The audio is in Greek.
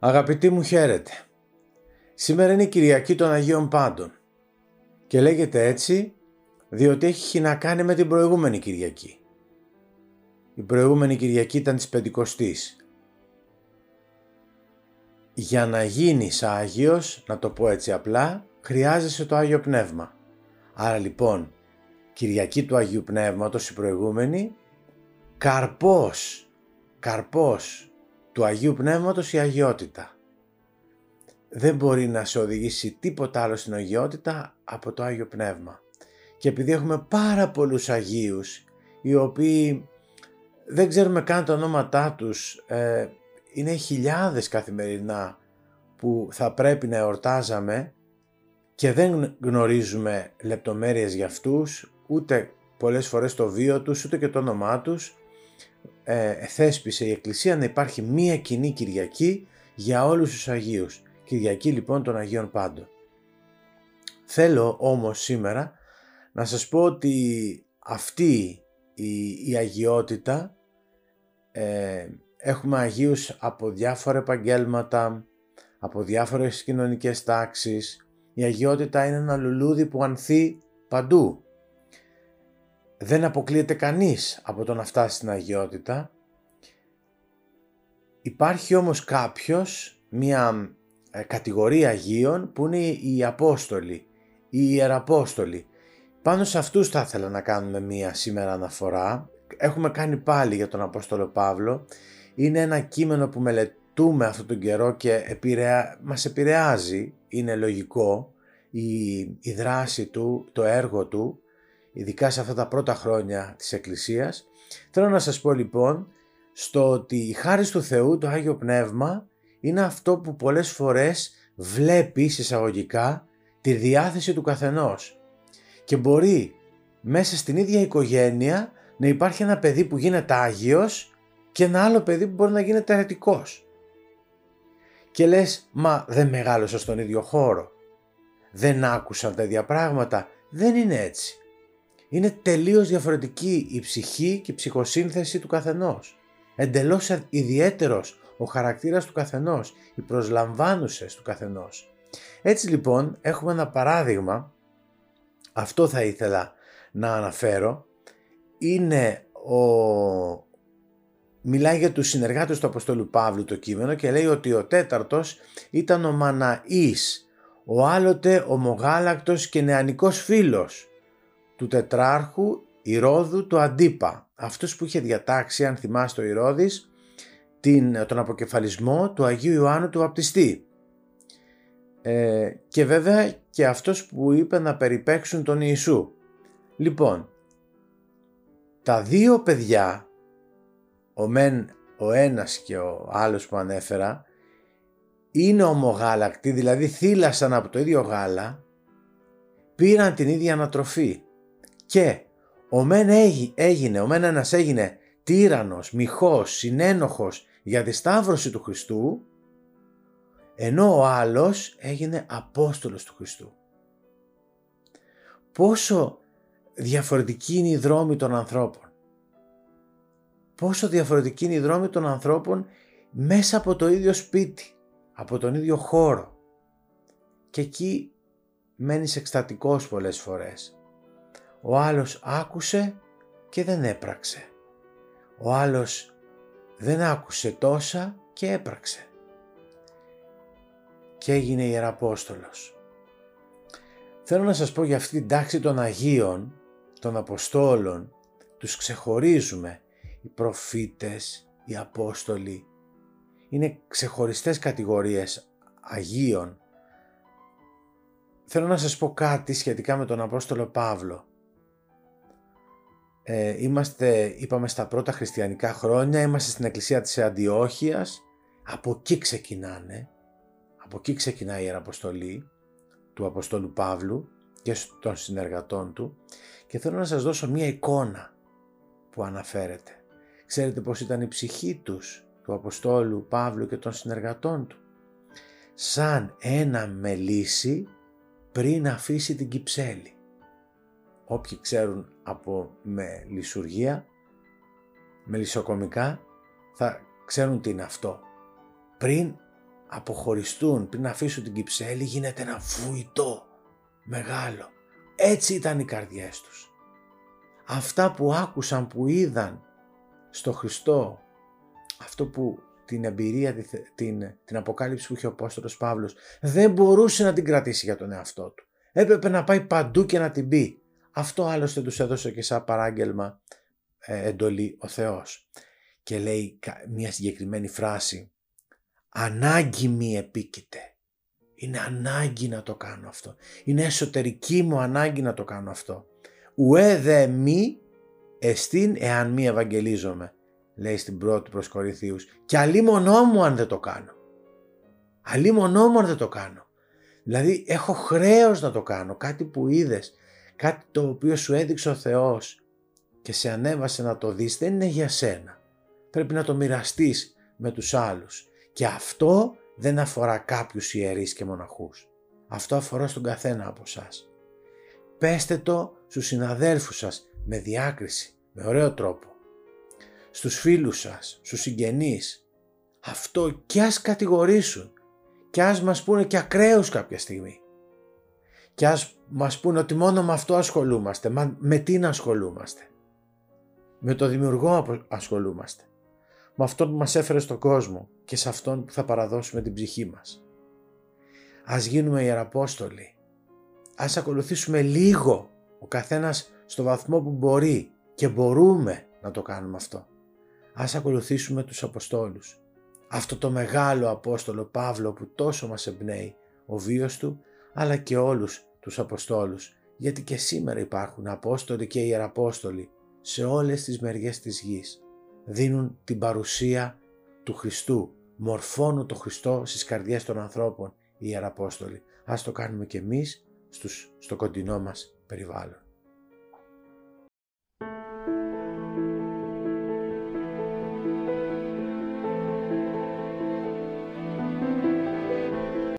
Αγαπητοί μου χαίρετε. Σήμερα είναι η Κυριακή των Αγίων Πάντων και λέγεται έτσι διότι έχει να κάνει με την προηγούμενη Κυριακή. Η προηγούμενη Κυριακή ήταν της Πεντηκοστής. Για να γίνεις Άγιος, να το πω έτσι απλά, χρειάζεσαι το Άγιο Πνεύμα. Άρα λοιπόν, Κυριακή του Αγίου Πνεύματος η προηγούμενη, καρπός, καρπός του Αγίου Πνεύματος η αγιότητα. Δεν μπορεί να σε οδηγήσει τίποτα άλλο στην αγιότητα από το Άγιο Πνεύμα. Και επειδή έχουμε πάρα πολλούς Αγίους οι οποίοι δεν ξέρουμε καν τα ονόματά τους, ε, είναι χιλιάδες καθημερινά που θα πρέπει να εορτάζαμε και δεν γνωρίζουμε λεπτομέρειες για αυτούς, ούτε πολλές φορές το βίο τους, ούτε και το όνομά τους ε, θέσπισε η Εκκλησία να υπάρχει μία κοινή Κυριακή για όλους τους Αγίους. Κυριακή λοιπόν των Αγίων Πάντων. Θέλω όμως σήμερα να σας πω ότι αυτή η, η αγιότητα ε, έχουμε Αγίους από διάφορα επαγγέλματα, από διάφορες κοινωνικές τάξεις. Η αγιότητα είναι ένα λουλούδι που ανθεί παντού δεν αποκλείεται κανείς από το να φτάσει στην αγιότητα. Υπάρχει όμως κάποιος, μια ε, κατηγορία Αγίων που είναι οι Απόστολοι, οι Ιεραπόστολοι. Πάνω σε αυτούς θα ήθελα να κάνουμε μία σήμερα αναφορά. Έχουμε κάνει πάλι για τον Απόστολο Παύλο. Είναι ένα κείμενο που μελετούμε αυτόν τον καιρό και επηρεα... μας επηρεάζει, είναι λογικό, η, η δράση του, το έργο του ειδικά σε αυτά τα πρώτα χρόνια της Εκκλησίας. Θέλω να σας πω λοιπόν στο ότι η χάρη του Θεού, το Άγιο Πνεύμα, είναι αυτό που πολλές φορές βλέπει συσσαγωγικά τη διάθεση του καθενός και μπορεί μέσα στην ίδια οικογένεια να υπάρχει ένα παιδί που γίνεται Άγιος και ένα άλλο παιδί που μπορεί να γίνεται αιρετικός. Και λες, μα δεν μεγάλωσα στον ίδιο χώρο. Δεν άκουσαν τα ίδια πράγματα. Δεν είναι έτσι είναι τελείως διαφορετική η ψυχή και η ψυχοσύνθεση του καθενός. Εντελώς ιδιαίτερος ο χαρακτήρας του καθενός, οι προσλαμβάνουσες του καθενός. Έτσι λοιπόν έχουμε ένα παράδειγμα, αυτό θα ήθελα να αναφέρω, είναι ο... Μιλάει για τους συνεργάτες του Αποστόλου Παύλου το κείμενο και λέει ότι ο τέταρτος ήταν ο Μαναής, ο άλλοτε ομογάλακτος και νεανικός φίλος του τετράρχου Ηρώδου του Αντίπα, αυτός που είχε διατάξει, αν θυμάστε ο Ηρώδης, την, τον αποκεφαλισμό του Αγίου Ιωάννου του Βαπτιστή. Ε, και βέβαια και αυτός που είπε να περιπέξουν τον Ιησού. Λοιπόν, τα δύο παιδιά, ο, μεν, ο ένας και ο άλλος που ανέφερα, είναι ομογάλακτοι, δηλαδή θύλασαν από το ίδιο γάλα, πήραν την ίδια ανατροφή και ο μεν έγινε, ο μεν ένας έγινε τύρανος, μοιχός, συνένοχος για τη σταύρωση του Χριστού, ενώ ο άλλος έγινε Απόστολος του Χριστού. Πόσο διαφορετική είναι η δρόμη των ανθρώπων. Πόσο διαφορετική είναι η δρόμη των ανθρώπων μέσα από το ίδιο σπίτι, από τον ίδιο χώρο. Και εκεί μένεις εκστατικός πολλές φορές. Ο άλλος άκουσε και δεν έπραξε. Ο άλλος δεν άκουσε τόσα και έπραξε. Και έγινε Ιεραπόστολος. Θέλω να σας πω για αυτή την τάξη των Αγίων, των Αποστόλων, τους ξεχωρίζουμε. Οι προφήτες, οι Απόστολοι, είναι ξεχωριστές κατηγορίες Αγίων. Θέλω να σας πω κάτι σχετικά με τον Απόστολο Παύλο. Ε, είμαστε, είπαμε, στα πρώτα χριστιανικά χρόνια, είμαστε στην εκκλησία της Αντιόχειας, από εκεί ξεκινάνε, από εκεί ξεκινάει η Ιεραποστολή του Αποστόλου Παύλου και των συνεργατών του και θέλω να σας δώσω μία εικόνα που αναφέρεται. Ξέρετε πως ήταν η ψυχή τους, του Αποστόλου Παύλου και των συνεργατών του; Σαν ένα μελίσι πριν αφήσει την κυψέλη όποιοι ξέρουν από με λειτουργία, με λισοκομικά, θα ξέρουν τι είναι αυτό. Πριν αποχωριστούν, πριν αφήσουν την Κυψέλη γίνεται ένα βουητό μεγάλο. Έτσι ήταν οι καρδιές τους. Αυτά που άκουσαν, που είδαν στο Χριστό, αυτό που την εμπειρία, την, την αποκάλυψη που είχε ο Απόστολος Παύλος, δεν μπορούσε να την κρατήσει για τον εαυτό του. Έπρεπε να πάει παντού και να την πει. Αυτό άλλωστε τους έδωσε και σαν παράγγελμα ε, εντολή ο Θεός. Και λέει μια συγκεκριμένη φράση «Ανάγκη μη επίκειται». Είναι ανάγκη να το κάνω αυτό. Είναι εσωτερική μου ανάγκη να το κάνω αυτό. Ουέ δε μη εστίν εάν μη ευαγγελίζομαι, λέει στην πρώτη προς Κορινθίους. Και αλλή μονό μου αν δεν το κάνω. Αλλή μονό μου αν δεν το κάνω. Δηλαδή έχω χρέος να το κάνω. Κάτι που είδες. Κάτι το οποίο σου έδειξε ο Θεός και σε ανέβασε να το δεις δεν είναι για σένα. Πρέπει να το μοιραστείς με τους άλλους. Και αυτό δεν αφορά κάποιους ιερείς και μοναχούς. Αυτό αφορά στον καθένα από εσά. Πέστε το στους συναδέλφους σας με διάκριση, με ωραίο τρόπο. Στους φίλους σας, στους συγγενείς. Αυτό κι ας κατηγορήσουν. Κι ας μας πούνε και ακραίους κάποια στιγμή. Κι ας μας πούνε ότι μόνο με αυτό ασχολούμαστε. Μα με τι να ασχολούμαστε. Με το δημιουργό ασχολούμαστε με αυτόν που μας έφερε στον κόσμο και σε αυτόν που θα παραδώσουμε την ψυχή μας. Ας γίνουμε ιεραπόστολοι. Ας ακολουθήσουμε λίγο ο καθένας στο βαθμό που μπορεί και μπορούμε να το κάνουμε αυτό. Ας ακολουθήσουμε τους Αποστόλους. Αυτό το μεγάλο Απόστολο Παύλο που τόσο μας εμπνέει ο βίος του αλλά και όλους τους Αποστόλους γιατί και σήμερα υπάρχουν Απόστολοι και Ιεραπόστολοι σε όλες τις μεριές της γης δίνουν την παρουσία του Χριστού, μορφώνουν το Χριστό στις καρδιές των ανθρώπων οι Ιεραπόστολοι. Ας το κάνουμε και εμείς στους, στο κοντινό μας περιβάλλον.